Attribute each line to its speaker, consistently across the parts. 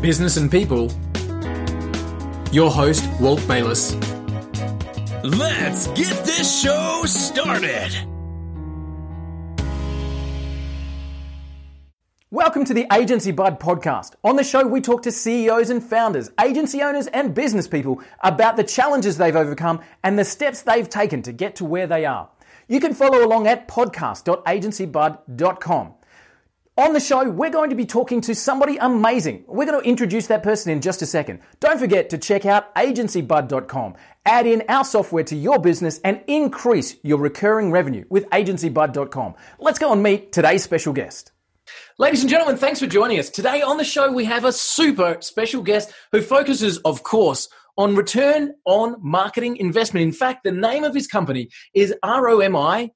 Speaker 1: business and people. Your host, Walt Bayless.
Speaker 2: Let's get this show started.
Speaker 1: Welcome to the Agency Bud podcast. On the show, we talk to CEOs and founders, agency owners, and business people about the challenges they've overcome and the steps they've taken to get to where they are. You can follow along at podcast.agencybud.com. On the show, we're going to be talking to somebody amazing. We're going to introduce that person in just a second. Don't forget to check out agencybud.com. Add in our software to your business and increase your recurring revenue with agencybud.com. Let's go and meet today's special guest. Ladies and gentlemen, thanks for joining us. Today on the show, we have a super special guest who focuses, of course, on return on marketing investment. In fact, the name of his company is ROMI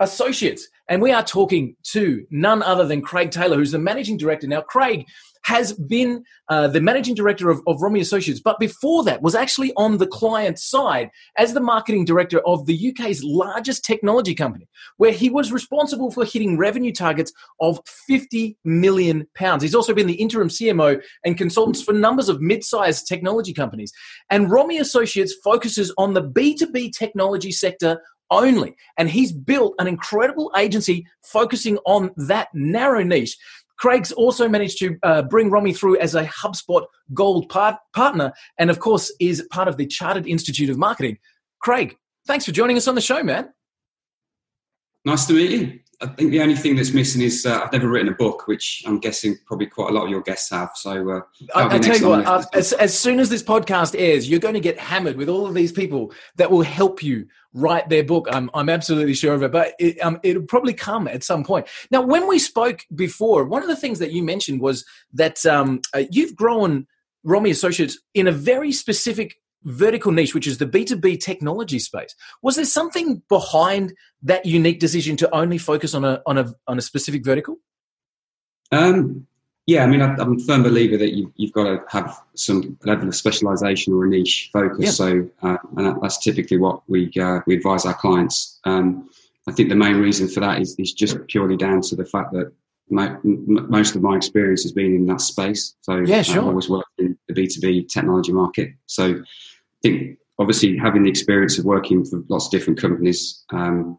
Speaker 1: Associates. And we are talking to none other than Craig Taylor, who's the managing director. Now, Craig has been uh, the managing director of, of Romi Associates, but before that was actually on the client side as the marketing director of the UK's largest technology company, where he was responsible for hitting revenue targets of 50 million pounds. He's also been the interim CMO and consultants for numbers of mid-sized technology companies. And Romi Associates focuses on the B2B technology sector only. And he's built an incredible agency focusing on that narrow niche. Craig's also managed to uh, bring Romi through as a HubSpot Gold part- partner, and of course, is part of the Chartered Institute of Marketing. Craig, thanks for joining us on the show, man.
Speaker 3: Nice to meet you. I think the only thing that's missing is uh, I've never written a book, which I'm guessing probably quite a lot of your guests have. So uh,
Speaker 1: I, I tell you what, uh, as, as soon as this podcast airs, you're going to get hammered with all of these people that will help you write their book. I'm, I'm absolutely sure of it, but it, um, it'll probably come at some point. Now, when we spoke before, one of the things that you mentioned was that um, uh, you've grown Romi Associates in a very specific vertical niche, which is the B2B technology space. Was there something behind that unique decision to only focus on a, on a, on a specific vertical?
Speaker 3: Um, yeah, I mean, I, am a firm believer that you, have got to have some level of specialization or a niche focus. Yeah. So, uh, and that, that's typically what we, uh, we advise our clients. Um, I think the main reason for that is, is just purely down to the fact that my, most of my experience has been in that space. So,
Speaker 1: yeah, sure.
Speaker 3: I've always worked in the B2B technology market. So, think obviously having the experience of working for lots of different companies um,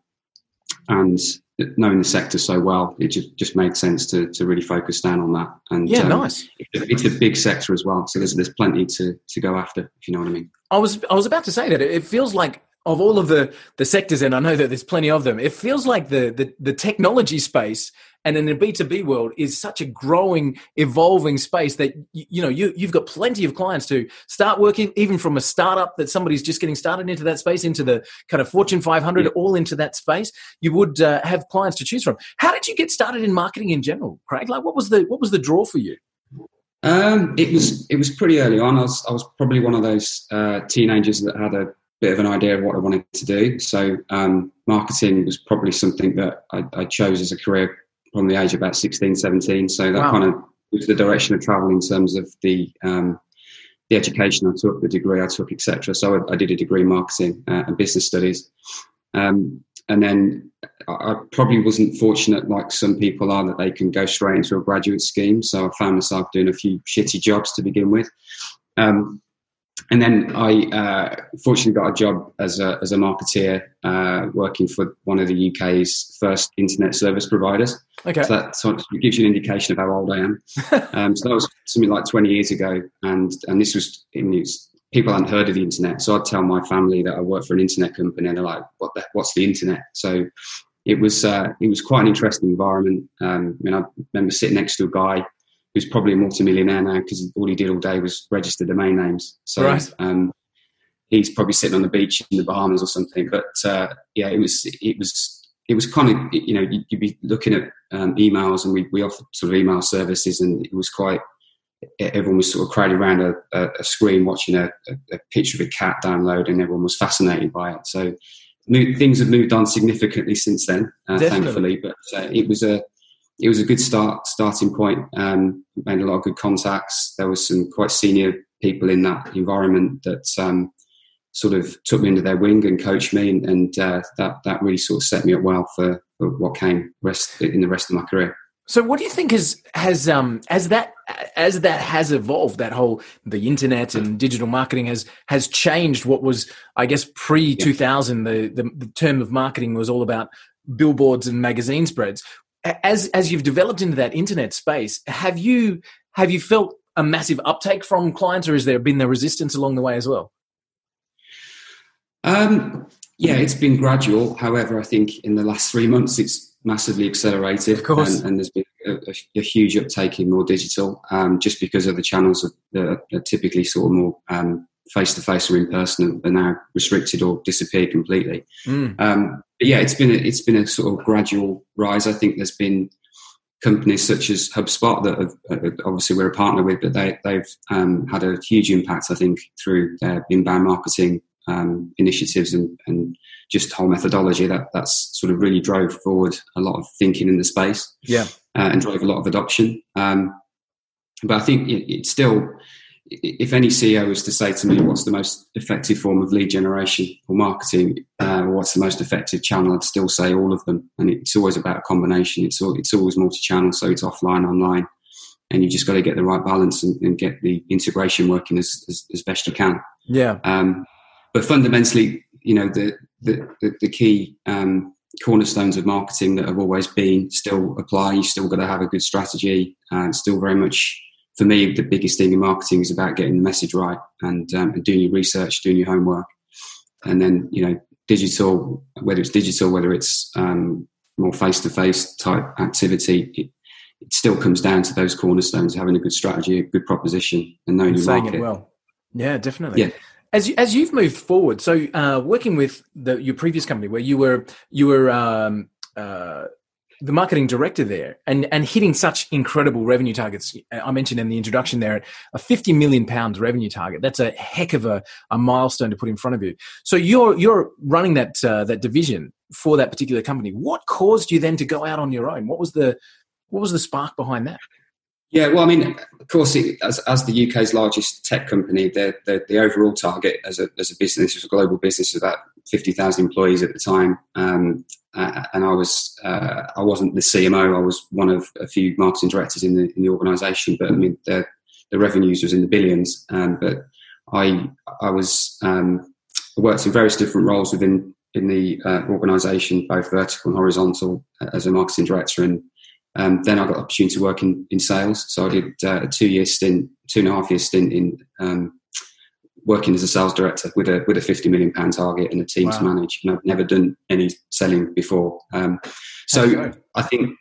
Speaker 3: and knowing the sector so well, it just, just made sense to, to really focus down on that. And
Speaker 1: yeah, um, nice.
Speaker 3: It's a big sector as well, so there's there's plenty to to go after, if you know what I mean.
Speaker 1: I was I was about to say that it feels like of all of the the sectors, and I know that there's plenty of them. It feels like the the, the technology space and in the b2b world is such a growing evolving space that you know you, you've got plenty of clients to start working even from a startup that somebody's just getting started into that space into the kind of fortune 500 yeah. all into that space you would uh, have clients to choose from how did you get started in marketing in general craig like what was the what was the draw for you
Speaker 3: um, it was it was pretty early on. I was I was probably one of those uh, teenagers that had a bit of an idea of what I wanted to do. So um, marketing was probably something that I, I, chose as a career from the age of about 16, 17. So that wow. kind of was the direction of travel in terms of the um, the education I took, the degree I took, etc. So I, I, did a degree in marketing uh, and business studies, um, and then I probably wasn't fortunate like some people are that they can go straight into a graduate scheme. So I found myself doing a few shitty jobs to begin with. Um, and then I uh, fortunately got a job as a, as a marketeer uh, working for one of the UK's first internet service providers.
Speaker 1: Okay.
Speaker 3: So that sort of gives you an indication of how old I am. um, so that was something like 20 years ago. And, and this was, in people hadn't heard of the internet. So I'd tell my family that I work for an internet company and they're like, what the, what's the internet? So it was, uh, it was quite an interesting environment. Um, I mean, I remember sitting next to a guy who's probably a multimillionaire now because all he did all day was register domain names. So right. um, he's probably sitting on the beach in the Bahamas or something. But uh, yeah, it was it was it was kind of you know you'd be looking at um, emails and we we offered sort of email services and it was quite everyone was sort of crowded around a, a, a screen watching a, a, picture of a cat download and everyone was fascinated by it. So things have moved on significantly since then, uh, thankfully. But uh, it was a it was a good start starting point. Um, made a lot of good contacts. There was some quite senior people in that environment that um, sort of took me under their wing and coached me, and, and uh, that that really sort of set me up well for, for what came rest in the rest of my career.
Speaker 1: So, what do you think has has um as that as that has evolved, that whole the internet and digital marketing has has changed what was, I guess, pre two thousand. The, the the term of marketing was all about billboards and magazine spreads. As as you've developed into that internet space, have you have you felt a massive uptake from clients, or has there been the resistance along the way as well?
Speaker 3: Um, yeah, it's been gradual. However, I think in the last three months, it's massively accelerated.
Speaker 1: Of course.
Speaker 3: And, and there's been a, a, huge uptake in more digital um, just because of the channels that are, are typically sort of more face to face or in person are now restricted or disappeared completely. Mm. Um, but yeah, it's been a, it's been a sort of gradual rise. I think there's been companies such as HubSpot that have, uh, obviously we're a partner with, but they, they've um, had a huge impact, I think, through their inbound marketing um, initiatives and, and just whole methodology that that's sort of really drove forward a lot of thinking in the space
Speaker 1: yeah
Speaker 3: uh, and drove a lot of adoption um, but i think it, it's still if any ceo was to say to me what's the most effective form of lead generation or marketing uh, or what's the most effective channel? I'd still say all of them. And it's always about a combination. It's, all, it's always multi-channel so it's offline online. And you just got to get the right balance and, and get the integration working as, as, as best you can.
Speaker 1: Yeah.
Speaker 3: Um, but fundamentally, you know, the the, the, the key um, cornerstones of marketing that have always been still apply. You still got to have a good strategy, and still very much for me the biggest thing in marketing is about getting the message right and, um, and doing your research, doing your homework, and then you know digital, whether it's digital, whether it's um, more face to face type activity. It, it still comes down to those cornerstones: having a good strategy, a good proposition, and knowing your
Speaker 1: saying
Speaker 3: market.
Speaker 1: It well, yeah, definitely.
Speaker 3: Yeah.
Speaker 1: As you, as you've moved forward, so uh, working with the, your previous company, where you were you were um, uh, the marketing director there, and and hitting such incredible revenue targets. I mentioned in the introduction there a fifty million pounds revenue target. That's a heck of a, a milestone to put in front of you. So you're you're running that uh, that division for that particular company. What caused you then to go out on your own? What was the what was the spark behind that?
Speaker 3: Yeah, well, I mean, of course, it, as, as the UK's largest tech company, the, the, the, overall target as a, as a business, as a global business, was about 50,000 employees at the time. Um, uh, and I was, uh, I wasn't the CMO, I was one of a few marketing directors in the, in the organisation, but I mean, the, the revenues was in the billions. Um, but I, I was, um, worked in various different roles within in the uh, organisation, both vertical and horizontal, as a marketing director and um, then I got the opportunity to work in, in sales. So I did uh, a two year stint, two and a half year stint in um, working as a sales director with a with a fifty million pound target and a team wow. to manage. And I've never done any selling before. Um, so I think.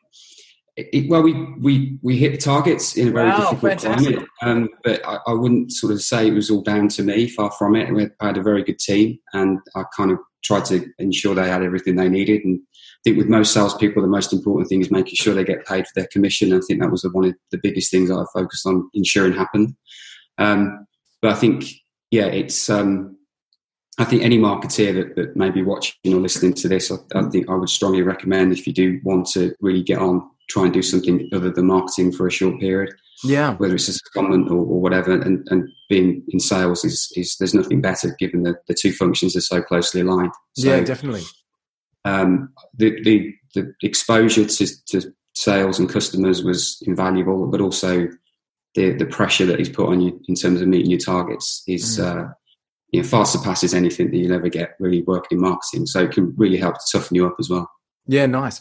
Speaker 3: It, well, we, we we hit the targets in a very
Speaker 1: wow,
Speaker 3: difficult
Speaker 1: fantastic.
Speaker 3: climate, um, but I, I, wouldn't sort of say it was all down to me. Far from it. I had a very good team, and I kind of tried to ensure they had everything they needed. And I think with most salespeople, the most important thing is making sure they get paid for their commission. I think that was one of the biggest things I focused on ensuring happened. Um, but I think, yeah, it's. Um, I think any marketeer that, that may be watching or listening to this, I, I, think I would strongly recommend if you do want to really get on, try and do something other than marketing for a short period.
Speaker 1: Yeah.
Speaker 3: Whether it's a secondment or, or whatever, and, and being in sales is, is there's nothing better given that the two functions are so closely aligned. So,
Speaker 1: yeah, definitely
Speaker 3: um, the, the, the exposure to, to sales and customers was invaluable, but also the the pressure that he's put on you in terms of meeting your targets is mm. uh, you know, far surpasses anything that you'll ever get really working in marketing. So it can really help to toughen you up as well.
Speaker 1: Yeah, nice.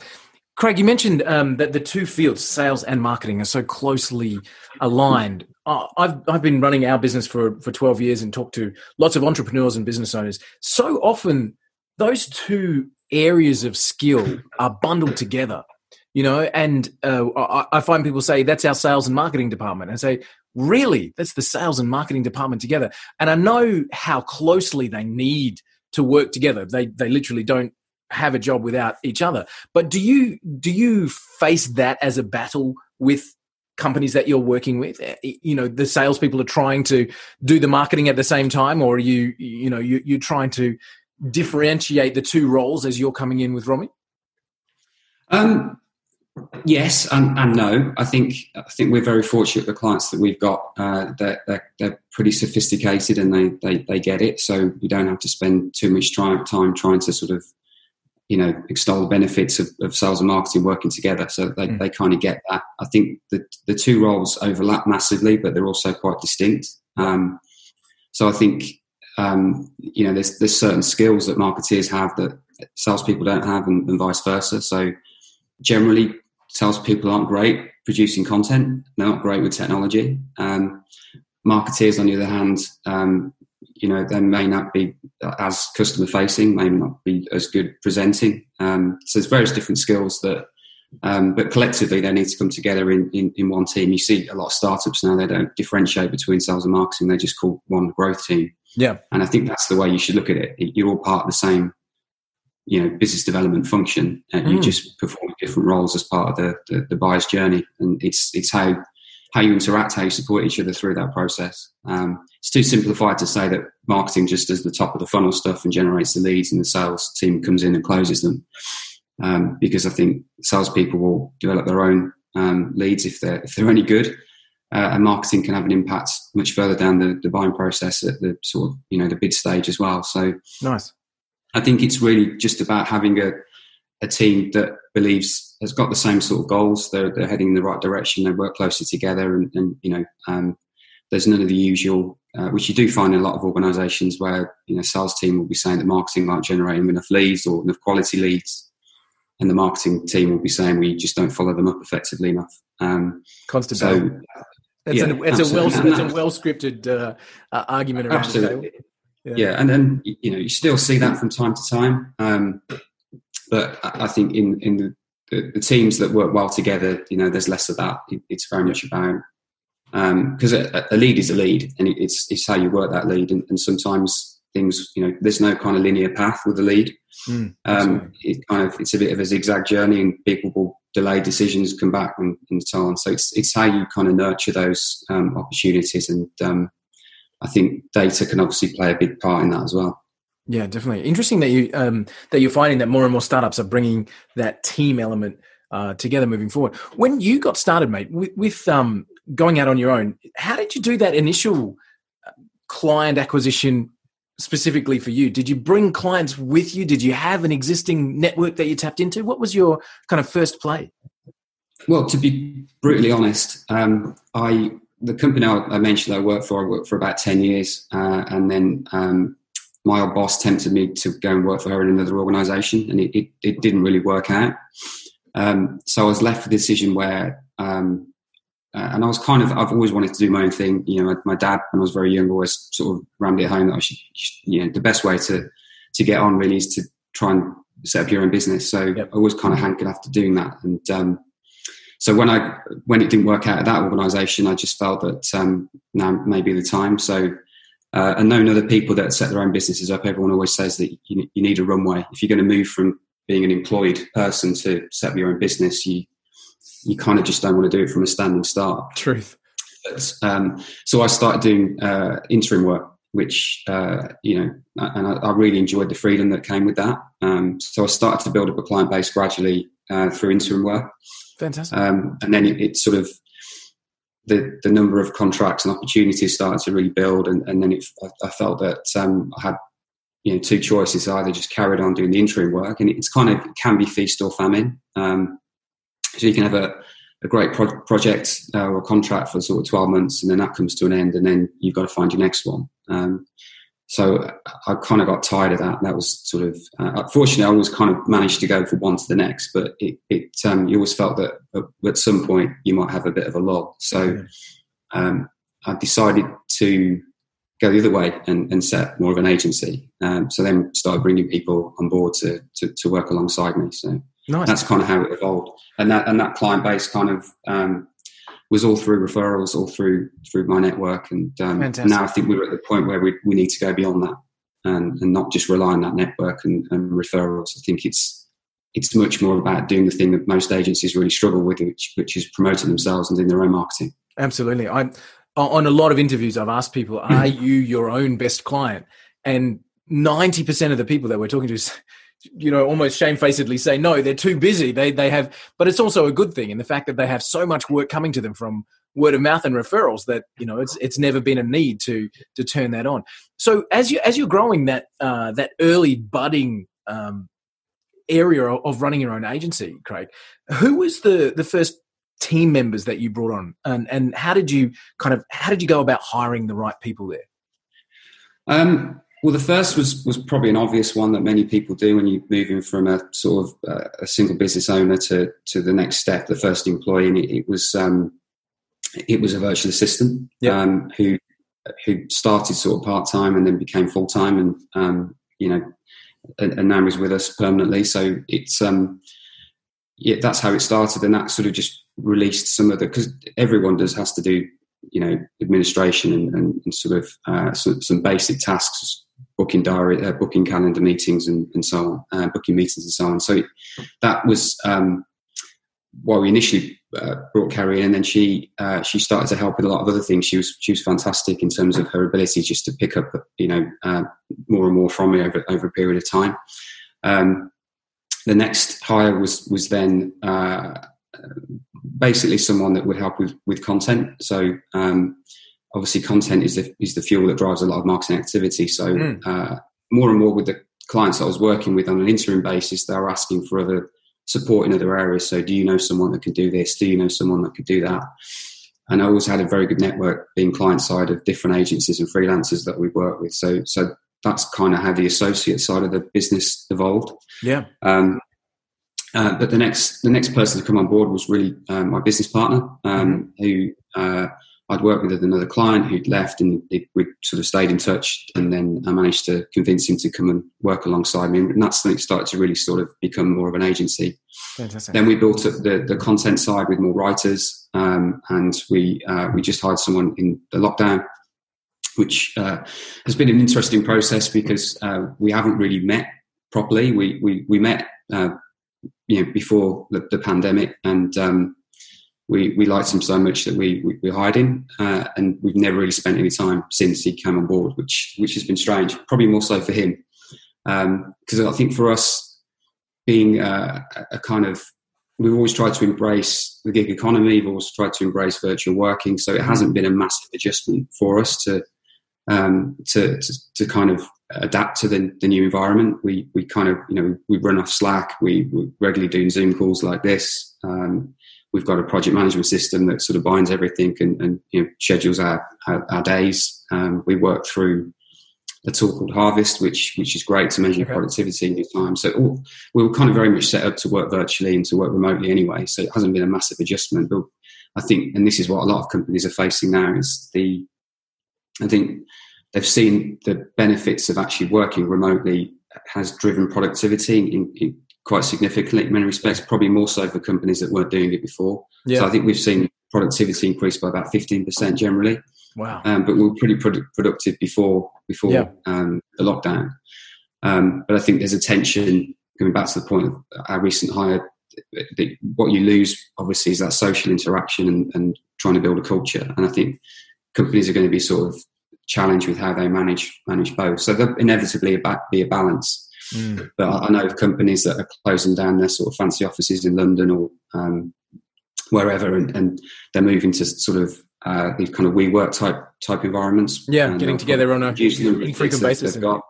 Speaker 1: Craig, you mentioned um, that the two fields, sales and marketing, are so closely aligned. I've I've been running our business for for twelve years and talked to lots of entrepreneurs and business owners. So often, those two areas of skill are bundled together you know and uh, I, I, find people say that's our sales and marketing department and I say really that's the sales and marketing department together and i know how closely they need to work together they they literally don't have a job without each other but do you do you face that as a battle with companies that you're working with eh, you know the salespeople are trying to do the marketing at the same time or are you you know you, you're trying to differentiate the two roles as you're coming in with Romi?
Speaker 3: Um, yes and, and, no. I think I think we're very fortunate. The clients that we've got, uh, they're, they're, they're, pretty sophisticated and they, they, they get it. So we don't have to spend too much time trying to sort of you know, extol the benefits of, of sales and marketing working together. So they, mm. they kind of get that. I think the, the two roles overlap massively, but they're also quite distinct. Um, so I think, um, you know, there's, there's certain skills that marketeers have that salespeople don't have and, and vice versa. So generally salespeople aren't great producing content. They're not great with technology. Um, marketeers, on the other hand, um, you know, they may not be as customer facing, may not be as good presenting. Um, so there's various different skills that, um, but collectively they need to come together in, in, in, one team. You see a lot of startups now, they don't differentiate between sales and marketing. They just call one growth team.
Speaker 1: Yeah.
Speaker 3: And I think that's the way you should look at it. You're all part of the same, you know, business development function and mm. you just perform different roles as part of the, the, the buyer's journey. And it's, it's how, how you interact, how you support each other through that process. Um, it's too simplified to say that marketing just does the top of the funnel stuff and generates the leads, and the sales team comes in and closes them. Um, because I think salespeople will develop their own um, leads if they're if they're any good, uh, and marketing can have an impact much further down the, the buying process at the sort of you know the bid stage as well. So
Speaker 1: nice.
Speaker 3: I think it's really just about having a a team that believes has got the same sort of goals. They're, they're heading in the right direction. They work closely together, and, and you know, um, there's none of the usual, uh, which you do find in a lot of organisations where you know sales team will be saying that marketing aren't generating enough leads or enough quality leads, and the marketing team will be saying we just don't follow them up effectively enough. Um,
Speaker 1: Constant. So. It's, yeah, an, it's a well, it's a well scripted uh, uh, argument around
Speaker 3: absolutely. Yeah. yeah. and then you know you still see that from time to time. Um, but I think in in the, the, the, teams that work well together, you know, there's less of that. It, it's very much about because um, a, a, lead is a lead, and it's it's how you work that lead. And, and, sometimes things, you know, there's no kind of linear path with a lead. Mm, um, it kind of it's a bit of a zigzag journey, and people will delay decisions, come back, and, and so on. So it's it's how you kind of nurture those um, opportunities, and um, I think data can obviously play a big part in that as well.
Speaker 1: Yeah, definitely. Interesting that you um, that you're finding that more and more startups are bringing that team element uh, together moving forward. When you got started, mate, with, with um, going out on your own, how did you do that initial uh, client acquisition specifically for you? Did you bring clients with you? Did you have an existing network that you tapped into? What was your kind of first play?
Speaker 3: Well, to be brutally honest, um, I the company I mentioned I worked for, I worked for about ten years, uh, and then um, my old boss tempted me to go and work for her in another organisation, and it, it, it, didn't really work out. Um, so I was left with a decision where, um, uh, and I was kind of, I've always wanted to do my own thing. You know, my, my dad, when I was very young, always sort of rammed it home that I should, you know, the best way to to get on really is to try and set up your own business. So yep. I always kind of hankered after doing that, and um, so when I when it didn't work out at that organisation, I just felt that um, now may be the time. So uh, and knowing other people that set their own businesses up, everyone always says that you, you need a runway. If you're going to move from being an employed person to set up your own business, you you kind of just don't want to do it from a standing start.
Speaker 1: Truth.
Speaker 3: But, um, so I started doing uh, interim work, which uh, you know, and I, I, really enjoyed the freedom that came with that. Um, so I started to build up a client base gradually uh, through interim work.
Speaker 1: Fantastic.
Speaker 3: Um, and then it, it, sort of the, the number of contracts and opportunities started to really build, and, and then it, I, felt that um, I had you know two choices: either just carried on doing the interim work, and it's kind of it can be feast or famine. Um, so you can have a, a great pro- project uh, or contract for sort of twelve months, and then that comes to an end, and then you've got to find your next one. Um, so I kind of got tired of that. That was sort of, uh, fortunately, I always kind of managed to go from one to the next, but it, it um, you always felt that at some point you might have a bit of a lull. So um, I decided to go the other way and, and set more of an agency. Um, so then started bringing people on board to, to, to work alongside me. So nice. that's kind of how it evolved. And that, and that client base kind of um, was all through referrals, all through through my network, and um, now I think we're at the point where we, we need to go beyond that and, and not just rely on that network and, and referrals. I think it's it's much more about doing the thing that most agencies really struggle with, which, which is promoting themselves and doing their own marketing.
Speaker 1: Absolutely. I on a lot of interviews, I've asked people, "Are you your own best client?" And ninety percent of the people that we're talking to you know almost shamefacedly say no they're too busy they they have but it's also a good thing in the fact that they have so much work coming to them from word of mouth and referrals that you know it's it's never been a need to to turn that on so as you as you're growing that uh, that early budding um, area of running your own agency, Craig. Who was the the first team members that you brought on, and and how did you kind of how did you go about hiring the right people there?
Speaker 3: Um, well, the first was was probably an obvious one that many people do when you're moving from a sort of uh, a single business owner to to the next step, the first employee, and it, it was um, it was a virtual assistant um, who who started sort of part time and then became full time, and um, you know, and, and, now is with us permanently. So it's um, yeah, that's how it started, and that sort of just released some of the because everyone does has to do you know administration and, and, and sort of uh, some, some, basic tasks booking diary uh, booking calendar meetings and, and so on uh, booking meetings and so on. So that was um, why we initially uh, brought Carrie in and then she uh, she started to help with a lot of other things. She was she was fantastic in terms of her ability just to pick up you know uh, more and more from me over over a period of time. Um, the next hire was was then basically someone that would help with with content. So um, obviously, content is the is the fuel that drives a lot of marketing activity. So mm. uh, more and more with the clients I was working with on an interim basis, they're asking for other support in other areas. So, do you know someone that can do this? Do you know someone that could do that? And I always had a very good network being client side of different agencies and freelancers that we work with. So, so that's kind of how the associate side of the business evolved.
Speaker 1: Yeah.
Speaker 3: Um, uh, but the next the next person to come on board was really um, my business partner, um, mm-hmm. who uh, I'd worked with another client who'd left, and it, we sort of stayed in touch. And then I managed to convince him to come and work alongside me, and that's when it started to really sort of become more of an agency. Fantastic. Then we built up the, the content side with more writers, um, and we uh, we just hired someone in the lockdown, which uh, has been an interesting process because uh, we haven't really met properly. We we we met you know before the, the pandemic, and um, we we liked him so much that we we, we hired him, uh, and we've never really spent any time since he came on board, which which has been strange. Probably more so for him, because um, I think for us being uh, a kind of we've always tried to embrace the gig economy. We've always tried to embrace virtual working, so it hasn't been a massive adjustment for us to um, to, to, to kind of adapt to the, the new environment. We we kind of you know we run off Slack. We we regularly doing Zoom calls like this. Um, we've got a project management system that sort of binds everything and, and you know schedules our our, our days. Um, we work through a tool called Harvest, which which is great to measure okay. productivity in your time. So all, we were kind of very much set up to work virtually and to work remotely anyway. So it hasn't been a massive adjustment. But I think, and this is what a lot of companies are facing now, is the I think they've seen the benefits of actually working remotely has driven productivity in, in quite significantly in many respects, probably more so for companies that weren't doing it before. Yeah. So I think we've seen productivity increase by about 15% generally.
Speaker 1: Wow.
Speaker 3: Um, but we were pretty produ- productive before before yeah. um, the lockdown. Um, but I think there's a tension coming back to the point of our recent hire. That what you lose obviously is that social interaction and, and trying to build a culture. And I think companies are going to be sort of challenged with how they manage manage both. So there'll inevitably be a balance. Mm. But I know of companies that are closing down their sort of fancy offices in London or um, wherever, and, and, they're moving to sort of uh, these kind of WeWork type type environments.
Speaker 1: Yeah, getting together on a infrequent basis.
Speaker 3: Got.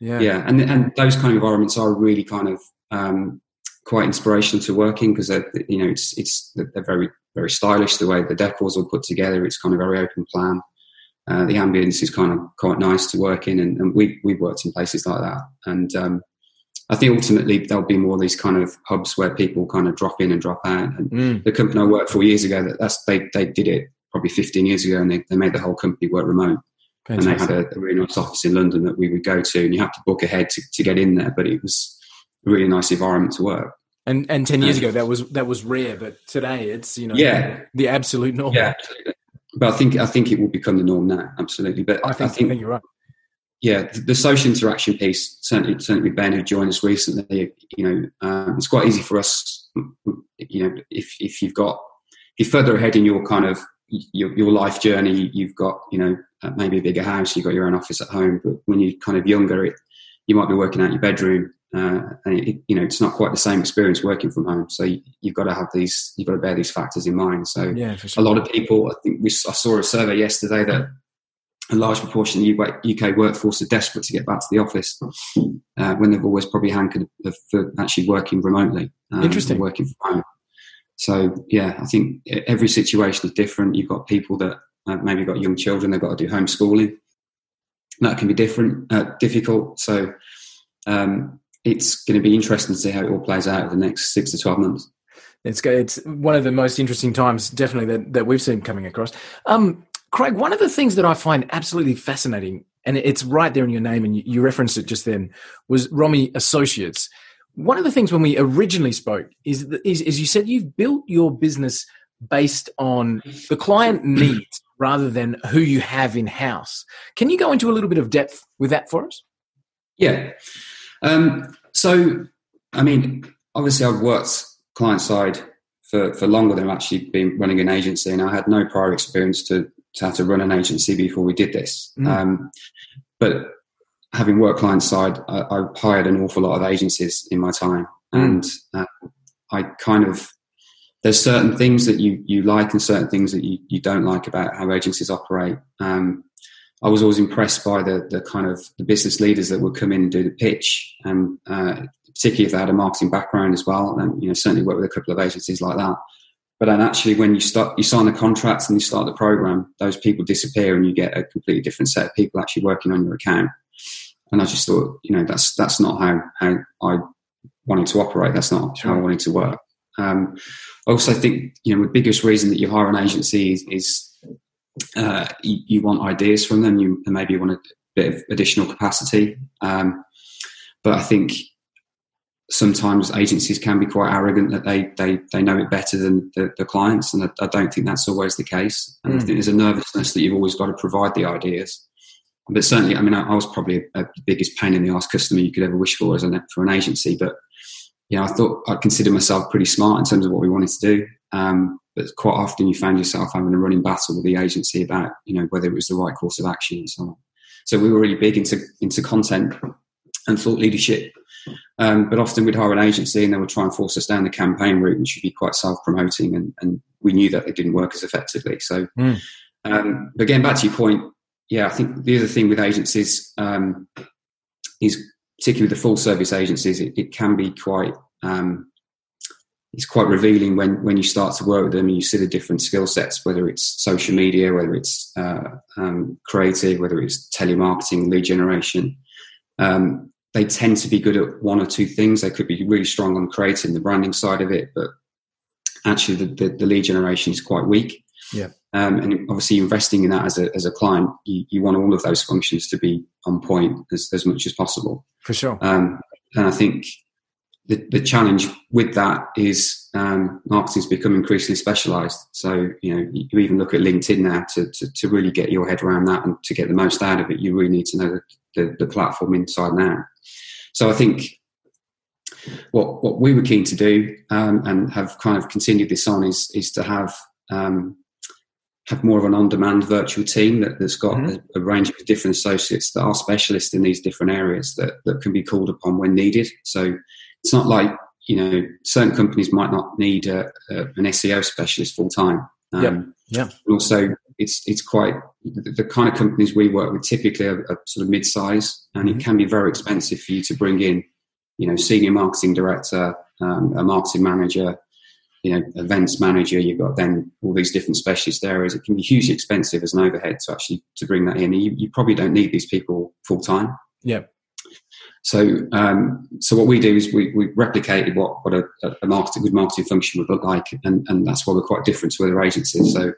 Speaker 3: Yeah, yeah, and and those kind of environments are really kind of um, quite inspirational to working because you know it's it's they're very very stylish the way the decors all put together. It's kind of very open plan. Uh, the ambience is kind of quite nice to work in, and, and we we've worked in places like that. And um, I think ultimately there'll be more of these kind of hubs where people kind of drop in and drop out. And mm. the company I worked for years ago, that that's they they did it probably 15 years ago, and they, they made the whole company work remote. Fantastic. And they had a, a, really nice office in London that we would go to, and you have to book ahead to, to get in there. But it was a really nice environment to work.
Speaker 1: And and ten years ago that was that was rare, but today it's you know
Speaker 3: yeah
Speaker 1: the absolute norm.
Speaker 3: Yeah, but I think I think it will become the norm now. Absolutely. But
Speaker 1: I think, I think, I think you're right.
Speaker 3: Yeah, the, the, social interaction piece certainly certainly Ben who joined us recently. You know, um, it's quite easy for us. You know, if if you've got if you're further ahead in your kind of your, your life journey, you've got you know uh, maybe a bigger house, you've got your own office at home. But when you're kind of younger, it, you might be working out your bedroom uh, and it, you know it's not quite the same experience working from home. So you, have got to have these, you've got to bear these factors in mind. So
Speaker 1: yeah,
Speaker 3: sure. a lot of people, I think we I saw a survey yesterday that a large proportion of the UK workforce are desperate to get back to the office uh, when they've always probably hankered for actually working remotely.
Speaker 1: Um, Interesting.
Speaker 3: Working from home. So, yeah, I think every situation is different. You've got people that uh, maybe got young children, they've got to do homeschooling. That can be different, uh, difficult. So, um, it's going to be interesting to see how it all plays out over the next six to 12 months.
Speaker 1: It's it's one of the most interesting times, definitely that, that we've seen coming across. Um, Craig, one of the things that I find absolutely fascinating, and it's right there in your name, and you, referenced it just then, was Romi Associates. One of the things when we originally spoke is, is, is you said you've built your business based on the client needs rather than who you have in house. Can you go into a little bit of depth with that for us?
Speaker 3: Yeah. Um, so, I mean, obviously, I've worked client side for, for longer than I've actually been running an agency, and I had no prior experience to to how to run an agency before we did this. Mm. Um, but having worked client side, I, I, hired an awful lot of agencies in my time, mm. and uh, I kind of there's certain things that you you like and certain things that you, you don't like about how agencies operate. Um, I was always impressed by the the kind of the business leaders that would come in and do the pitch, and uh, particularly if they had a marketing background as well. And you know, certainly worked with a couple of agencies like that. But then actually, when you start, you sign the contracts and you start the program, those people disappear and you get a completely different set of people actually working on your account. And I just thought, you know, that's that's not how how I wanted to operate. That's not how I wanted to work. Um, I also think, you know, the biggest reason that you hire an agency is, is uh, you, you, want ideas from them. You maybe you want a bit of additional capacity. Um, but I think sometimes agencies can be quite arrogant that they they, they know it better than the, the clients, and I, I, don't think that's always the case. And mm. I think there's a nervousness that you've always got to provide the ideas. But certainly, I mean, I, I was probably the biggest pain in the ass customer you could ever wish for as an for an agency. But you know, I thought I consider myself pretty smart in terms of what we wanted to do. Um, but quite often, you found yourself having a running battle with the agency about you know whether it was the right course of action and so on. So we were really big into into content and thought leadership um, but often we'd hire an agency and they would try and force us down the campaign route, which would be quite self-promoting, and, and we knew that it didn't work as effectively. So, mm. um, but getting back to your point, yeah, I think the other thing with agencies um, is particularly with the full service agencies, it, it can be quite um, it's quite revealing when when you start to work with them and you see the different skill sets, whether it's social media, whether it's uh, um, creative, whether it's telemarketing, lead generation. Um, they tend to be good at one or two things. They could be really strong on creating the branding side of it, but actually the, the, the lead generation is quite weak.
Speaker 1: Yeah.
Speaker 3: Um, and obviously investing in that as a, as a client, you, you want all of those functions to be on point as, as much as possible.
Speaker 1: For sure.
Speaker 3: Um, and I think the, the challenge with that is um, marketing's become increasingly specialized. So, you know, you even look at LinkedIn now to, to, to, really get your head around that and to get the most out of it, you really need to know the, the, the platform inside now. So I think what what we were keen to do um, and have kind of continued this on is is to have um, have more of an on-demand virtual team that, has got mm-hmm. a, a, range of different associates that are specialists in these different areas that, that can be called upon when needed. So it's not like you know certain companies might not need a, a, an SEO specialist full time.
Speaker 1: Um, yeah.
Speaker 3: Also, it's it's quite the, the, kind of companies we work with typically are, are sort of mid-size, and mm-hmm. it can be very expensive for you to bring in, you know, senior marketing director, um, a marketing manager, you know, events manager. You've got then all these different specialist areas. It can be hugely expensive as an overhead to actually to bring that in. You, you probably don't need these people full time.
Speaker 1: Yeah.
Speaker 3: So, um, so what we do is we, we replicated what, what a, a marketing, good marketing function would look like, and, and that's why we're quite different to other agencies. So,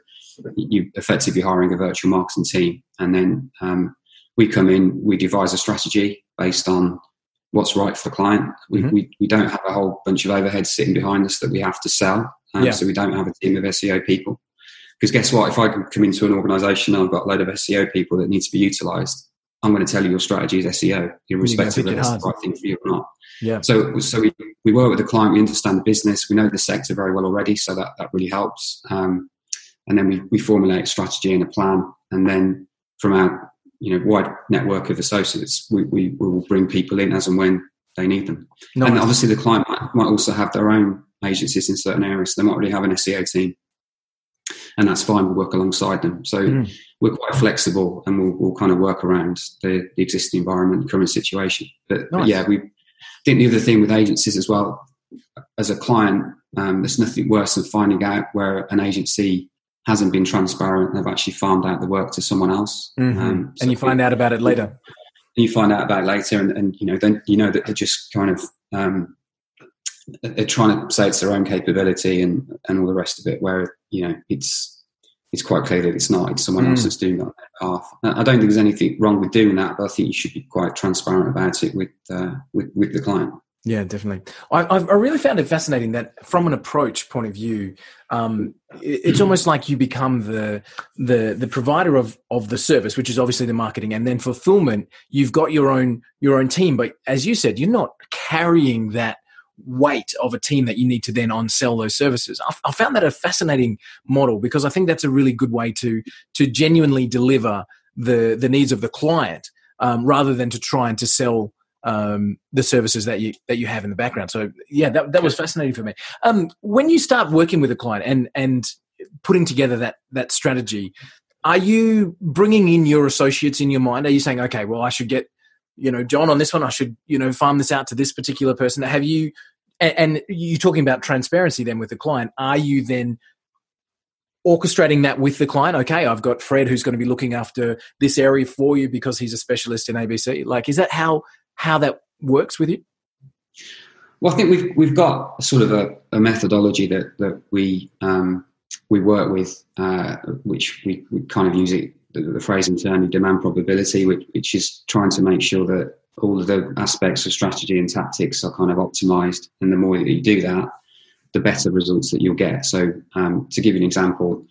Speaker 3: you effectively hiring a virtual marketing team, and then um, we come in, we devise a strategy based on what's right for the client. We, mm-hmm. we, we, don't have a whole bunch of overheads sitting behind us that we have to sell, um, yeah. so we don't have a team of SEO people. Because guess what? If I come into an organisation and I've got a load of SEO people that need to be utilised, I'm going to tell you your strategy is SEO, irrespective of whether it's the right thing for you or not.
Speaker 1: Yeah.
Speaker 3: So, so we, we work with the client, we understand the business, we know the sector very well already, so that, that really helps. Um, and then we, we formulate a strategy and a plan, and then from our you know wide network of associates, we, we, we will bring people in as and when they need them. Nice. And obviously, the client might, might also have their own agencies in certain areas. So they might already have an SEO team and that's fine. We'll work alongside them. So mm. we're quite flexible, and we'll, we'll kind of work around the, the existing environment, current situation. But, nice. but, yeah, we think the other thing with agencies as well, as a client, um, there's nothing worse than finding out where an agency hasn't been transparent. They've actually farmed out the work to someone else,
Speaker 1: mm-hmm. um, so and you find out about it later.
Speaker 3: You find out about it later, and, and you know then you know that they're just kind of um, they're trying to say it's their own capability and and all the rest of it. Where you know it's it's quite clear that it's not. It's someone mm. else that's doing that on their behalf. I don't think there's anything wrong with doing that, but I think you should be quite transparent about it with uh, with, with the client.
Speaker 1: Yeah, definitely. I, I really found it fascinating that from an approach point of view, um, it's almost like you become the the the provider of of the service, which is obviously the marketing, and then fulfillment. You've got your own your own team, but as you said, you're not carrying that weight of a team that you need to then on sell those services. I, I found that a fascinating model because I think that's a really good way to to genuinely deliver the the needs of the client um, rather than to try and to sell um, the services that you that you have in the background. So yeah, that that was fascinating for me. Um, when you start working with a client and and putting together that that strategy, are you bringing in your associates in your mind? Are you saying, okay, well, I should get you know John on this one. I should you know farm this out to this particular person. Have you? And, and you're talking about transparency then with the client. Are you then orchestrating that with the client okay i've got fred who's going to be looking after this area for you because he's a specialist in abc like is that how how that works with you?
Speaker 3: Well, I think we've we've got sort of a, a methodology that that we um, we work with, uh, which we, we kind of use it the, the phrase internally demand probability, which, which is trying to make sure that all of the aspects of strategy and tactics are kind of optimized, and the more that you do that, the better results that you'll get. So, um, to give you an example,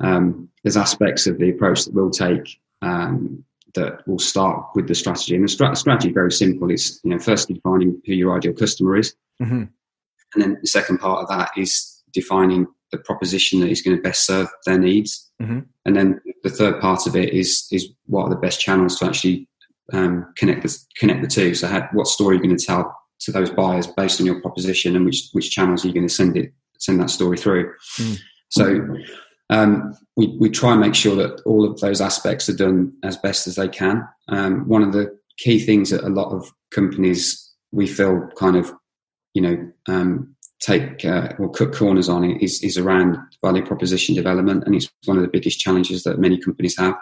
Speaker 3: um, there's aspects of the approach that we'll take um, that will start with the strategy. And the strategy is very simple. It's you know first defining who your ideal customer is, mm-hmm. and then the second part of that is defining the proposition that is going to best serve their needs. Mm-hmm. And then the third part of it is is what are the best channels to actually um, connect the connect the two. So, how, what story are you going to tell to those buyers based on your proposition, and which which channels are you going to send it send that story through? Mm. So um, we, we try and make sure that all of those aspects are done as best as they can. Um, one of the key things that a lot of companies we feel kind of, you know, um, take uh, or cut corners on it is, is around value proposition development, and it's one of the biggest challenges that many companies have.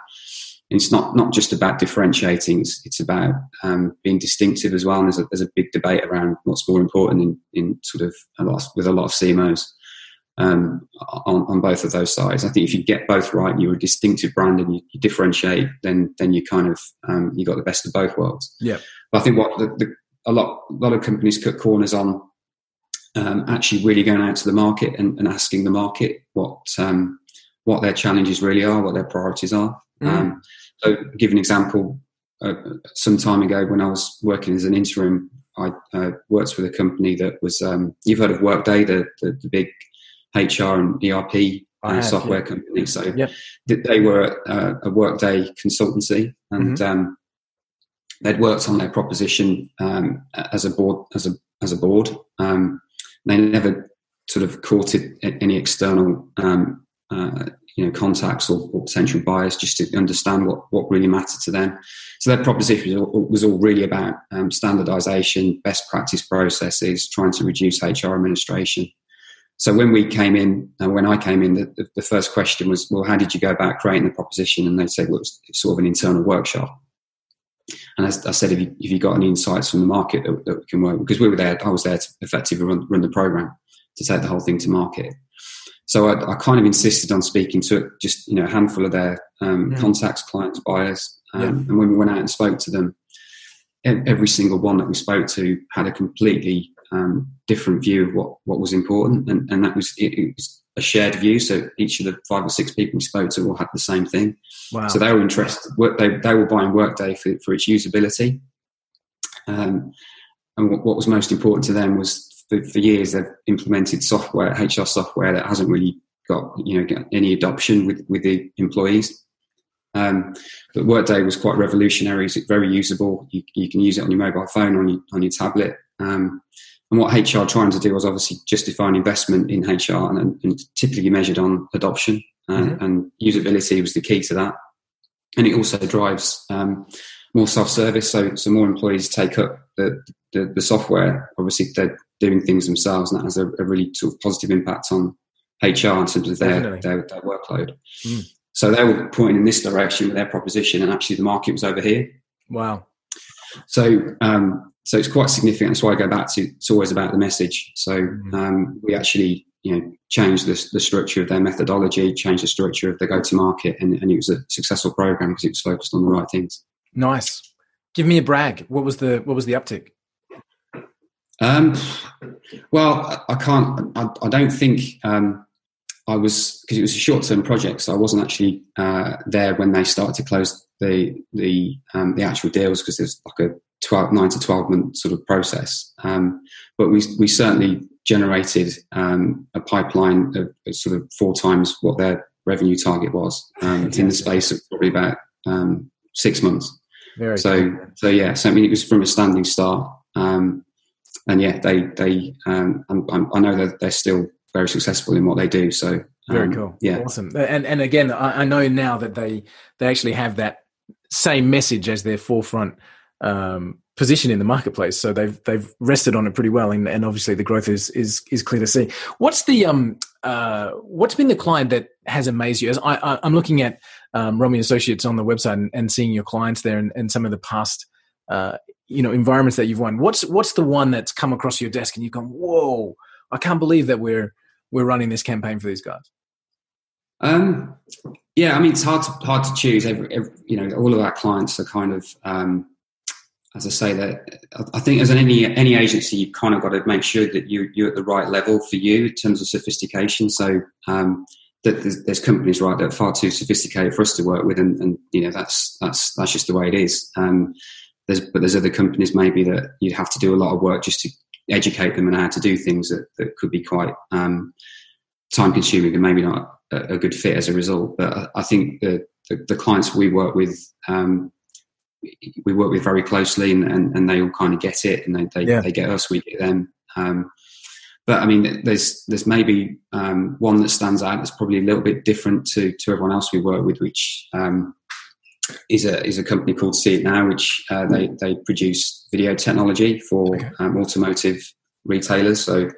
Speaker 3: And it's not not just about differentiating; it's, it's about um, being distinctive as well. And there's a, there's a big debate around what's more important in, in sort of a lot with a lot of CMOs um, on, on both of those sides. I think if you get both right, you're a distinctive brand and you, you differentiate, then then you kind of um, you got the best of both worlds.
Speaker 1: Yeah.
Speaker 3: But I think what the, the, a lot a lot of companies cut corners on um, actually really going out to the market and, and asking the market what um, what their challenges really are, what their priorities are. Mm. Um, so, give an example. Uh, some time ago, when I was working as an interim, I uh, worked with a company that was um, you've heard of Workday, the, the, the big HR and ERP uh, software yeah. company. So yep. they were a, a workday consultancy, and mm-hmm. um, they'd worked on their proposition um, as a board as a as a board. Um, they never sort of courted any external um, uh, you know contacts or, or, potential buyers just to understand what what really mattered to them. So their proposition was all, was all really about um, standardization, best practice processes, trying to reduce HR administration. So when we came in, uh, when I came in, the, the, first question was, well, how did you go about creating the proposition? And they said, well, it's sort of an internal workshop. And as I said, if you, if you got any insights from the market that, that we can work, because we were there, I was there to effectively run, run the program to take the whole thing to market. So I, I, kind of insisted on speaking to just you know a handful of their um, mm. contacts, clients, buyers, um, yeah. and when we went out and spoke to them, every single one that we spoke to had a completely um, different view of what, what was important, and, and that was it, it, was a shared view. So each of the five or six people we spoke to all had the same thing. Wow. So they were interested. They they were buying Workday for, for its usability, um, and what, what, was most important to them was for, for, years they've implemented software, HR software that hasn't really got you know any adoption with with the employees. Um, but Workday was quite revolutionary. It's very usable. You, you, can use it on your mobile phone, on your on your tablet. Um, and what HR trying to do was obviously justify an investment in HR and, and typically measured on adoption. and, mm-hmm. and, usability was the key to that. And it also drives um, more self-service, so so more employees take up the, the, the software. Obviously, they're doing things themselves, and that has a, a, really sort of positive impact on HR in terms of their their, their, workload. Mm. So they were pointing in this direction with their proposition, and actually the market was over here.
Speaker 1: Wow.
Speaker 3: So um, so it's quite significant. That's why I go back to it's always about the message. So mm. um, we actually you know changed the, the structure of their methodology, changed the structure of the go to market, and, and it was a successful program because it was focused on the right things.
Speaker 1: Nice. Give me a brag. What was the what was the uptick?
Speaker 3: Um, well, I can't. I, I don't think um, I was because it was a short term project, so I wasn't actually uh, there when they started to close the the um, the actual deals because there's like a 12, 9 to 12 month sort of process. Um, but we, we certainly generated um, a pipeline of, sort of four times what their revenue target was um, in the space of probably about um, six months. Very so, cool. so yeah, so I mean, it was from a standing start. Um, and yeah, they, they, um, i know that they're still very successful in what they do. So,
Speaker 1: very cool. Yeah. Awesome. And, and again, I, I know now that they, they actually have that same message as their forefront um, position in the marketplace. So they've they've rested on it pretty well, and, and obviously the growth is is is clear to see. What's the um uh what's been the client that has amazed you? As I, am looking at um, Romi Associates on the website and, and seeing your clients there and, and some of the past uh you know environments that you've won. What's what's the one that's come across your desk and you've gone, whoa! I can't believe that we're we're running this campaign for these guys.
Speaker 3: Um, yeah, I mean it's hard to hard to choose. Every, every, you know, all of our clients are kind of um, as I say, that I think as an any any agency, you've kind of got to make sure that you you're at the right level for you in terms of sophistication. So um, that there's, there's, companies right that are far too sophisticated for us to work with, and, and you know that's that's that's just the way it is. Um, there's but there's other companies maybe that you'd have to do a lot of work just to educate them on how to do things that, that could be quite um, time consuming and maybe not a, a, good fit as a result. But I think the the, the clients we work with um, we work with very closely and, and, and, they all kind of get it and they, they, yeah. they get us, we get them. Um, but I mean, there's there's maybe um, one that stands out that's probably a little bit different to, to everyone else we work with, which um, is a is a company called CitNOW, which uh, they they produce video technology for okay. Um, automotive retailers. So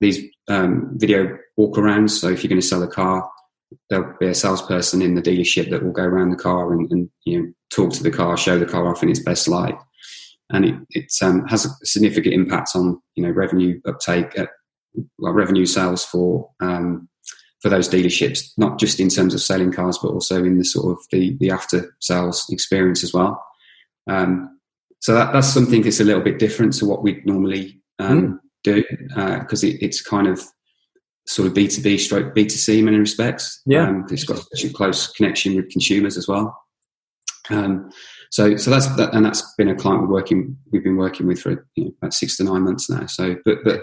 Speaker 3: these um, video walkarounds. So if you're going to sell a car, there'll be a salesperson in the dealership that will go around the car and, and you know talk to the car, show the car off in its best light, and it, it um, has a significant impact on you know revenue uptake, at, well, revenue sales for um, for those dealerships, not just in terms of selling cars, but also in the sort of the the after sales experience as well. Um, so that, that's something that's a little bit different to what we normally mm. do because uh, it, it's kind of sort of B2B stroke B2C in many respects.
Speaker 1: Yeah. Um,
Speaker 3: it's got such a close connection with consumers as well. Um, so, so that's that, and that's been a client we're working we've been working with for you know, about six to nine months now. So, but but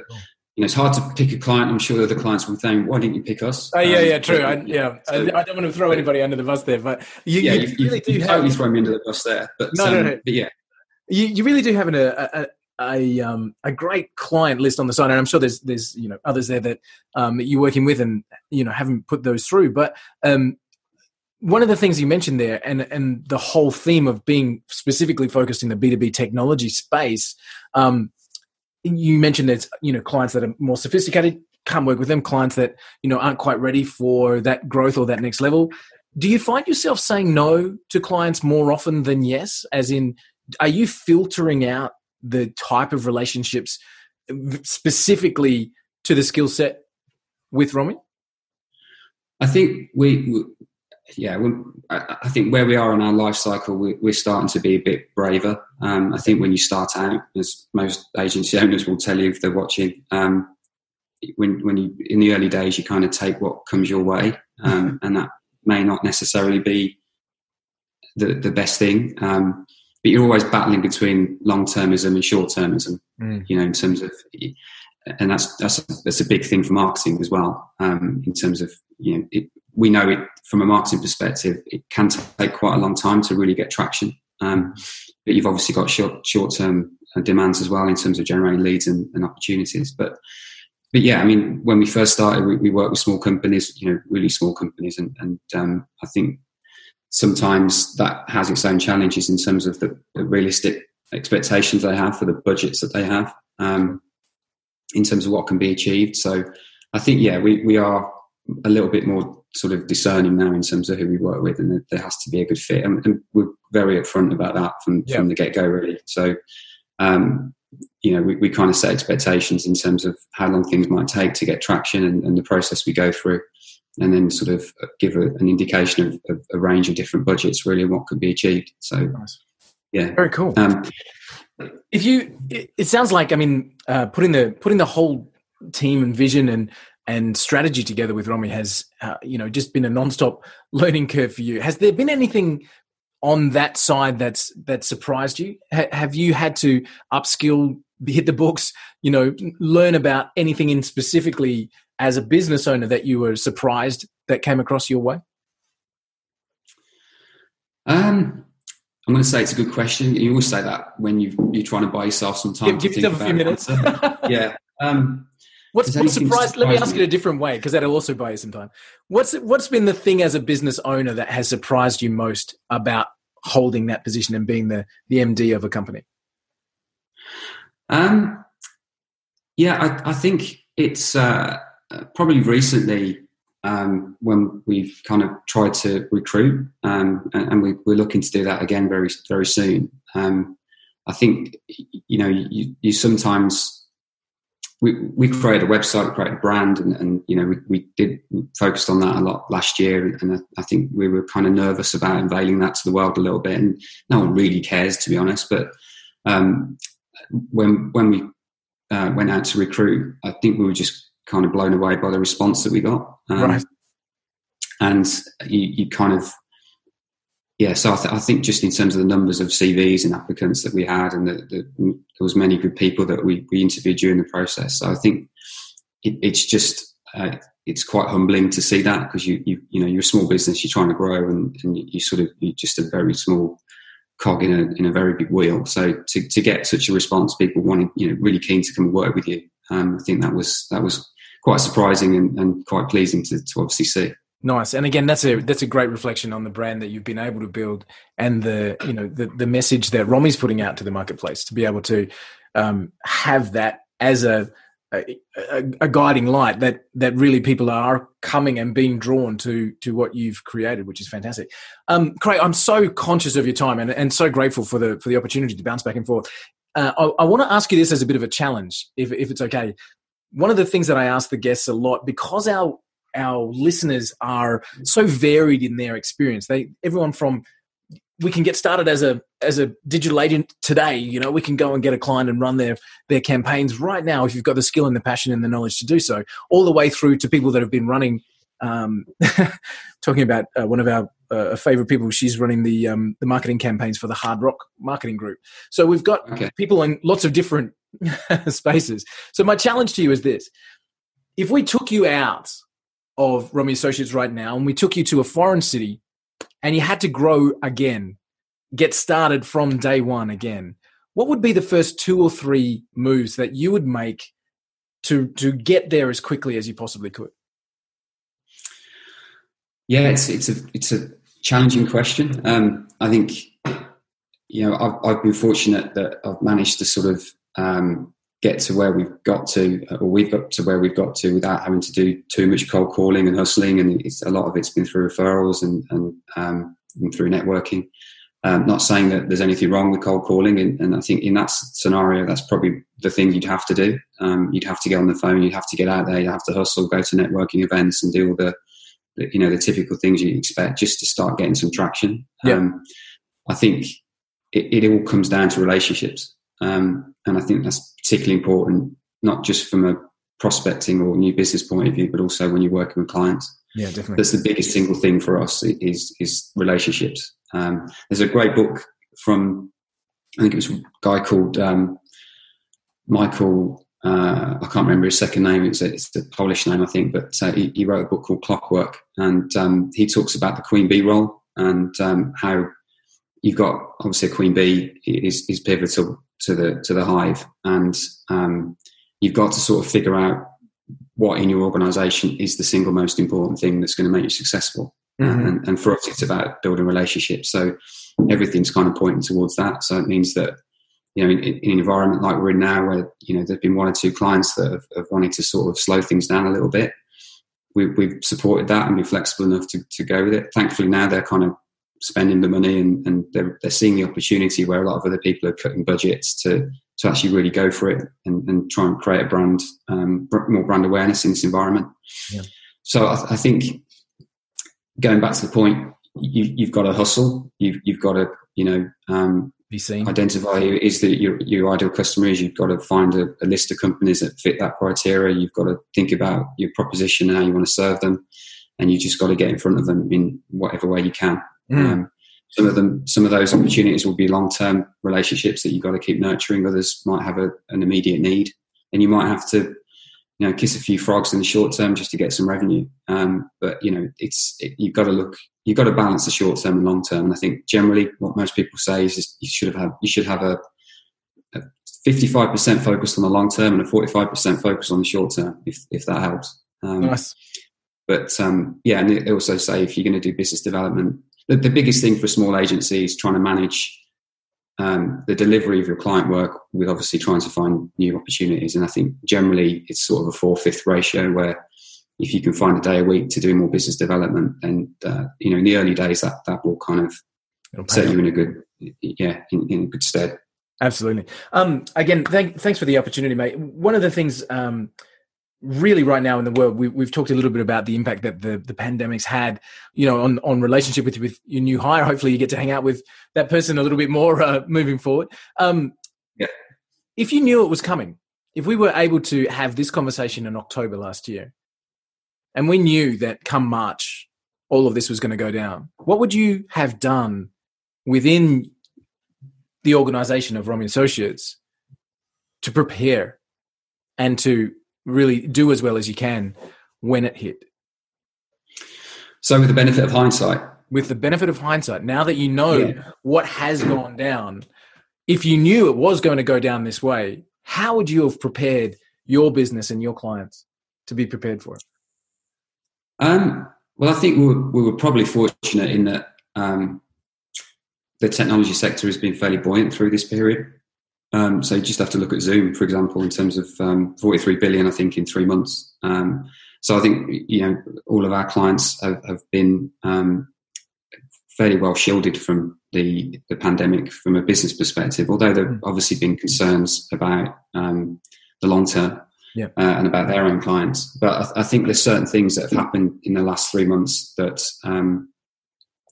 Speaker 3: you know, it's hard to pick a client. I'm sure the clients will think, "Why didn't you pick us?"
Speaker 1: Oh yeah, um, yeah, true. But, I, yeah, so, I, don't want to throw anybody under the bus there, but you, yeah, you, you really do have
Speaker 3: totally throw me under the bus there. But no, um, no, no. But yeah,
Speaker 1: you, you really do have an, a, a um, a great client list on the side, and I'm sure there's there's you know others there that um, you're working with and you know haven't put those through. But um, one of the things you mentioned there, and and the whole theme of being specifically focused in the B2B technology space, um, you mentioned there's you know clients that are more sophisticated can't work with them clients that you know aren't quite ready for that growth or that next level do you find yourself saying no to clients more often than yes as in are you filtering out the type of relationships specifically to the skill set with Romi?
Speaker 3: I think we, we yeah, I think where we are in our life cycle, we, are starting to be a bit braver. Um, I think when you start out, as most agency owners will tell you if they're watching, um, when when you in the early days, you kind of take what comes your way, um, and that may not necessarily be the the best thing. Um, but you're always battling between long termism and short termism. Mm. You know, in terms of, and that's that's that's a big thing for marketing as well. Um, in terms of you know, it, we know it from a marketing perspective, it can take quite a long time to really get traction. Um, but you've obviously got short short term uh, demands as well in terms of generating leads and, and opportunities. But but yeah, I mean, when we first started, we, we worked with small companies, you know, really small companies, and, and um, I think sometimes that has its own challenges in terms of the, the realistic expectations they have for the budgets that they have, um, in terms of what can be achieved. So, I think yeah, we we are a little bit more sort of discerning now in terms of who we work with, and there has to be a good fit, and, and we're very upfront about that from yeah. from the get go, really. So. Um, you know, we, we kind of set expectations in terms of how long things might take to get traction and, and the process we go through, and then sort of give a, an indication of, of, a range of different budgets, really, and what could be achieved. So, nice. yeah,
Speaker 1: very cool. Um, if you, it, it, sounds like, I mean, uh, putting the putting the whole team and vision and and strategy together with Romi has, uh, you know, just been a nonstop learning curve for you. Has there been anything on that side that's that surprised you? have you had to upskill, hit the books, you know, learn about anything in specifically as a business owner that you were surprised that came across your way?
Speaker 3: Um, I'm going to say it's a good question. You always say that when you are trying to buy yourself some time.
Speaker 1: Give, give yourself a few minutes.
Speaker 3: yeah. Um,
Speaker 1: What's, what's surprised? Let me ask it a different way because that'll also buy you some time. What's what's been the thing as a business owner that has surprised you most about holding that position and being the the MD of a company?
Speaker 3: Um, yeah, I, I think it's uh, probably recently um, when we've kind of tried to recruit, um, and, and we, are looking to do that again very very soon. Um, I think you know you, you sometimes we, we created a website, we created a brand, and, and you know we, we did focused on that a lot last year, and I, I think we were kind of nervous about unveiling that to the world a little bit, and no one really cares to be honest. But um, when when we uh, went out to recruit, I think we were just kind of blown away by the response that we got, um, right. and you, you kind of yeah, so I, th- I, think just in terms of the numbers of CVs and applicants that we had, and the, the, there was many good people that we, we interviewed during the process. So I think it, it's just uh, it's quite humbling to see that because you, you you know you're a small business, you're trying to grow, and, and you, you sort of you're just a very small cog in a in a very big wheel. So to, to get such a response, people wanting you know really keen to come and work with you, um, I think that was that was quite surprising and, and quite pleasing to, to obviously see.
Speaker 1: Nice, and again, that's a that's a great reflection on the brand that you've been able to build, and the you know the the message that Romi's putting out to the marketplace to be able to um, have that as a, a, a guiding light that that really people are coming and being drawn to to what you've created, which is fantastic. Um, Craig, I'm so conscious of your time and, and so grateful for the for the opportunity to bounce back and forth. Uh, I, I want to ask you this as a bit of a challenge, if if it's okay. One of the things that I ask the guests a lot because our our listeners are so varied in their experience. They everyone from we can get started as a as a digital agent today. You know, we can go and get a client and run their their campaigns right now if you've got the skill and the passion and the knowledge to do so. All the way through to people that have been running. Um, talking about uh, one of our uh, favorite people, she's running the um, the marketing campaigns for the Hard Rock Marketing Group. So we've got okay. people in lots of different spaces. So my challenge to you is this: if we took you out of Romi Associates right now, and we took you to a foreign city, and you had to grow again, get started from day one again, what would be the first two or three moves that you would make to to get there as quickly as you possibly could?
Speaker 3: Yeah, it's it's a it's a challenging question. Um, I think you know I've, I've been fortunate that I've managed to sort of um, get to where we've got to, or we've got to where we've got to without having to do too much cold calling and hustling. And a lot of it's been through referrals and, and, um, and through networking. Um, not saying that there's anything wrong with cold calling, and, and, I think in that scenario, that's probably the thing you'd have to do. Um, you'd have to get on the phone, you'd have to get out there, you'd have to hustle, go to networking events, and do all the you know, the typical things you expect just to start getting some traction. Yeah. Um, I think it, it, all comes down to relationships. Um, and I think that's particularly important, not just from a prospecting or new business point of view, but also when you're working with clients.
Speaker 1: Yeah, definitely.
Speaker 3: That's the biggest single thing for us is is relationships. Um, there's a great book from I think it was a guy called um, Michael. Uh, I can't remember his second name. It's a, it's a Polish name, I think, but uh, he, he, wrote a book called Clockwork, and um, he talks about the queen bee role and um, how you've got obviously a queen bee is, is pivotal to the to the hive, and um, you've got to sort of figure out what in your organization is the single most important thing that's going to make you successful. Mm-hmm. And, and, for us, it's about building relationships. So everything's kind of pointing towards that. So it means that, you know, in, in an environment like we're in now, where, you know, there's been one or two clients that have, have wanted to sort of slow things down a little bit. We, we've supported that and be flexible enough to, to go with it. Thankfully, now they're kind of spending the money and, and they're, they're seeing the opportunity where a lot of other people are cutting budgets to to actually really go for it and, and try and create a brand um, more brand awareness in this environment. Yeah. So I, I, think going back to the point, you, have got to hustle. You've, you've got to you know um,
Speaker 1: seen.
Speaker 3: Identify who is the your, your ideal customer is. You've got to find a, a list of companies that fit that criteria. You've got to think about your proposition and how you want to serve them, and you just got to get in front of them in whatever way you can. Mm. Um, some of them, some of those opportunities will be long-term relationships that you've got to keep nurturing. Others might have a, an immediate need, and you might have to, you know, kiss a few frogs in the short term just to get some revenue. Um, but you know, it's it, you've got to look, you've got to balance the short term and long term. And I think generally, what most people say is, you should have you should have a, a 55% focus on the long term and a 45% focus on the short term, if if that helps. Um,
Speaker 1: nice.
Speaker 3: But um, yeah, and they also say if you're going to do business development, the, the biggest thing for a small agency is trying to manage um, the delivery of your client work with obviously trying to find new opportunities. And I think generally it's sort of a four fifth ratio where if you can find a day a week to do more business development, and uh, you know in the early days that that will kind of set you in a good yeah in, in good stead.
Speaker 1: Absolutely. Um, again, thank, thanks for the opportunity, mate. One of the things um, really right now in the world we, have talked a little bit about the impact that the, the pandemic's had you know on, on relationship with, with your new hire hopefully you get to hang out with that person a little bit more uh, moving forward um,
Speaker 3: yeah.
Speaker 1: if you knew it was coming if we were able to have this conversation in october last year and we knew that come march all of this was going to go down what would you have done within the organization of Romi Associates to prepare and to really do as well as you can when it hit.
Speaker 3: So, with the benefit of hindsight,
Speaker 1: with the benefit of hindsight, now that you know yeah. what has gone down, if you knew it was going to go down this way, how would you have prepared your business and your clients to be prepared for it?
Speaker 3: Um, well, I think we were, we were probably fortunate in that um, the technology sector has been fairly buoyant through this period. Um, so you just have to look at Zoom, for example, in terms of um, 43 billion, I think, in three months. Um, so I think you know all of our clients have, have been um, fairly well shielded from the the pandemic from a business perspective. Although there have obviously been concerns about um, the long term
Speaker 1: yeah.
Speaker 3: uh, and about their own clients. But I, I, think there's certain things that have happened in the last three months that um,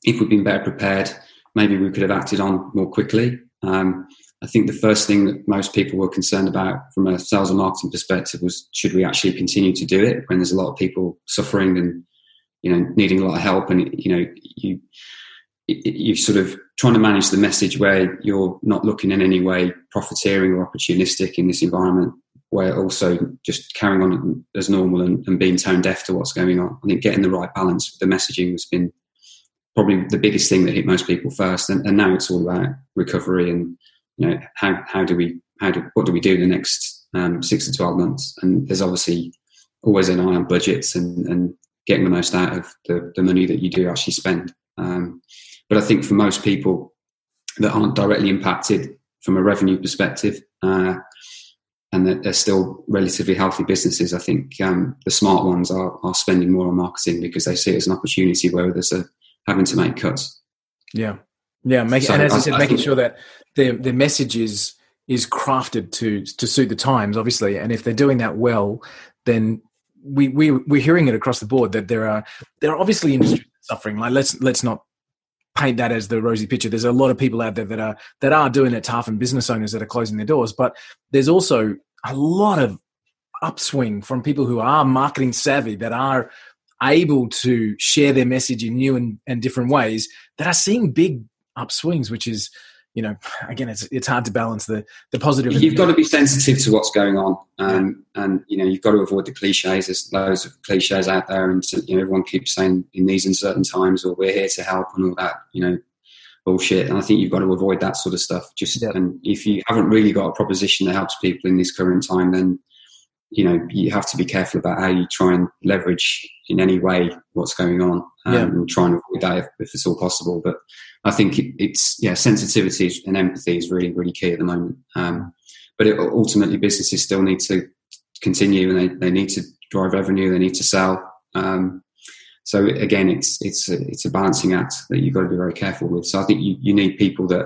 Speaker 3: if we'd been better prepared, maybe we could have acted on more quickly. Um, I think the first thing that most people were concerned about from a sales and marketing perspective was should we actually continue to do it when there's a lot of people suffering and you know needing a lot of help and you know you you sort of trying to manage the message where you're not looking in any way profiteering or opportunistic in this environment where also just carrying on as normal and, and being tone deaf to what's going on. I think getting the right balance with the messaging has been probably the biggest thing that hit most people first. And, and now it's all about recovery and you know, how, how do we, how do, what do we do in the next um, six to 12 months? And there's obviously always an eye on budgets and, and getting the most out of the, the money that you do actually spend. Um, but I think for most people that aren't directly impacted from a revenue perspective, uh, and that they're still relatively healthy businesses, I think um, the smart ones are, are spending more on marketing because they see it as an opportunity where others are having to make cuts.
Speaker 1: Yeah, yeah, make, so and as I, said, I making sure that their the message is is crafted to to suit the times, obviously. And if they're doing that well, then we we we're hearing it across the board that there are there are obviously industries suffering. Like let's let's not paint that as the rosy picture. There's a lot of people out there that are that are doing it tough and business owners that are closing their doors. But there's also a lot of upswing from people who are marketing savvy that are able to share their message in new and, and different ways that are seeing big upswings, which is you know, again, it's it's hard to balance the the positive.
Speaker 3: You've got to be sensitive to what's going on, um, and you know, you've got to avoid the cliches. There's loads of cliches out there, and you know, everyone keeps saying in these uncertain times, or we're here to help, and all that, you know, bullshit. And I think you've got to avoid that sort of stuff. Just and if you haven't really got a proposition that helps people in this current time, then you know, you have to be careful about how you try and leverage in any way what's going on um,
Speaker 1: Yeah.
Speaker 3: and try and avoid that if, if it's all possible. But I think it, it's, yeah, sensitivity and empathy is really, really key at the moment. Um, but it, ultimately, businesses still need to continue and they, they need to drive revenue, they need to sell. Um, so again, it's it's a, it's a balancing act that you've got to be very careful with. So I think you, you need people that,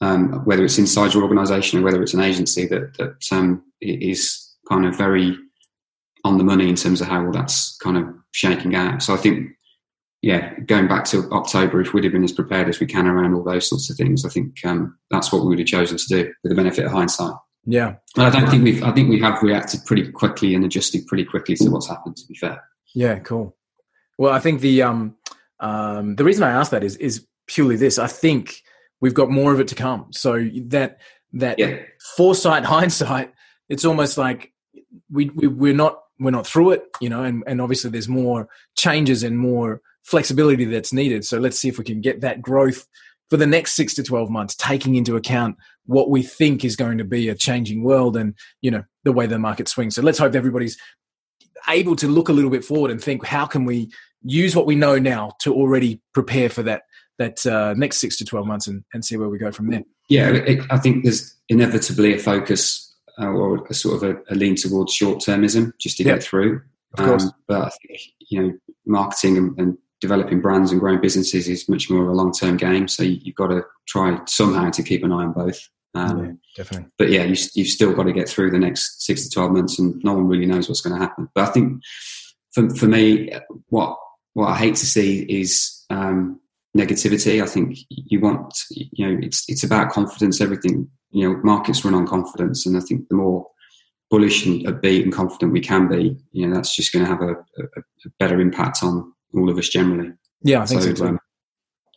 Speaker 3: um, whether it's inside your organisation or whether it's an agency, that that um, is kind of very on the money in terms of how all that's kind of shaking out. So I think, yeah, going back to October, if we'd have been as prepared as we can around all those sorts of things, I think um, that's what we would have chosen to do with the benefit of hindsight.
Speaker 1: Yeah.
Speaker 3: But I don't think we've. I think we have reacted pretty quickly and adjusted pretty quickly to what's happened. To be fair.
Speaker 1: Yeah, cool. Well, I think the um, um, the reason I asked that is is purely this. I think we've got more of it to come. So that that
Speaker 3: Yeah.
Speaker 1: foresight, hindsight, it's almost like we, we we're not we're not through it, you know, and and obviously there's more changes and more flexibility that's needed. So let's see if we can get that growth for the next six to twelve months, taking into account what we think is going to be a changing world and you know the way the market swings. So let's hope everybody's able to look a little bit forward and think how can we use what we know now to already prepare for that that uh, next six to 12 months and, and see where we go from there
Speaker 3: Yeah, it, I think there's inevitably a focus uh, or a sort of a, a lean towards short termism just to
Speaker 1: Yeah.
Speaker 3: get through.
Speaker 1: Of course.
Speaker 3: Um, but I think you know, marketing and, and developing brands and growing businesses is much more of a long term game. So you, you've got to try somehow to keep an eye on both. Um,
Speaker 1: yeah, definitely
Speaker 3: But yeah, you, you've still got to get through the next six to twelve months, and no one really knows what's going to happen. But I think for for me, what what I hate to see is um, negativity. I think you want you know it's it's about confidence. Everything you know, markets run on confidence, and I think the more bullish and upbeat and confident we can be, you know, that's just going to have a, a, a better impact on all of us generally.
Speaker 1: yeah i think so, too
Speaker 3: um,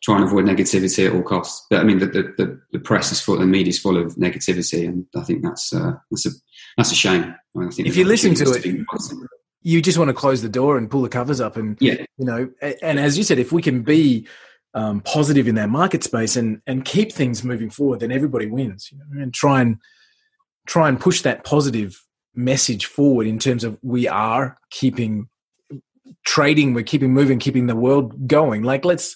Speaker 3: try and avoid negativity at all costs. But I mean, the, the, the, press is full, the media is full of negativity, and I think that's uh, that's a that's a shame. I, mean, I think
Speaker 1: If you listen to it-
Speaker 3: positive.
Speaker 1: you just want to close the door and pull the covers up and
Speaker 3: yeah,
Speaker 1: you know and as you said if we can be um, positive in that market space and and keep things moving forward then everybody wins you know, and try and try and push that positive message forward in terms of we are keeping trading we're keeping moving keeping the world going. Like let's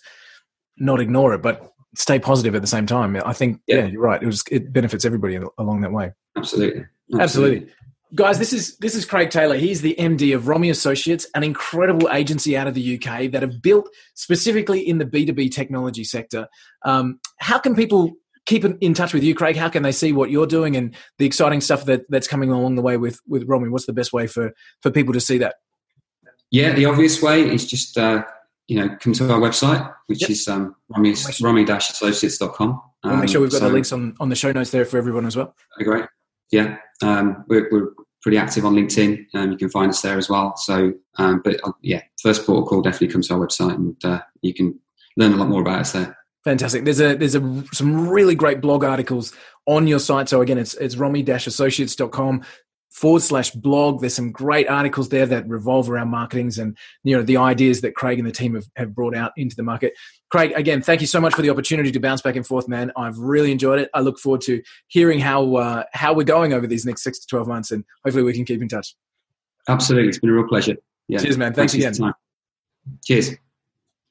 Speaker 1: not ignore it but stay positive at the same time. I think yeah,
Speaker 3: Yeah.
Speaker 1: you're right. It was it benefits everybody along that way.
Speaker 3: Absolutely,
Speaker 1: Absolutely. Guys, this is this is Craig Taylor. He's the MD of Romi Associates, an incredible agency out of the UK that have built specifically in the B2B technology sector. Um, how can people keep in- touch with you, Craig? How can they see what you're doing and the exciting stuff that, that's coming along the way with, with Romi? What's the best way for, for people to see that?
Speaker 3: Yeah, the obvious way is just uh, you know come to our website, which
Speaker 1: Yep.
Speaker 3: is um, romi romi-associates.com.
Speaker 1: We'll make sure we've got
Speaker 3: Um,
Speaker 1: the links on, on the show notes there for everyone as well.
Speaker 3: Okay, great. Yeah, um, we're, we're pretty active on LinkedIn. Um, you can find us there as well. So, um, but uh, yeah, first port call definitely come to our website, and uh, you can learn a lot more about us there.
Speaker 1: Fantastic. There's a there's a some really great blog articles on your site. So again, it's it's romi-associates.com forward slash blog. There's some great articles there that revolve around marketings and you know the ideas that Craig and the team have, have brought out into the market. Craig, again, thank you so much for the opportunity to bounce back and forth, man. I've really enjoyed it. I look forward to hearing how uh, how we're going over these next six to twelve months, and hopefully we can keep in touch.
Speaker 3: Absolutely, it's been a real pleasure. Yeah,
Speaker 1: Cheers, man. Thanks
Speaker 3: your
Speaker 1: again.
Speaker 3: Cheers.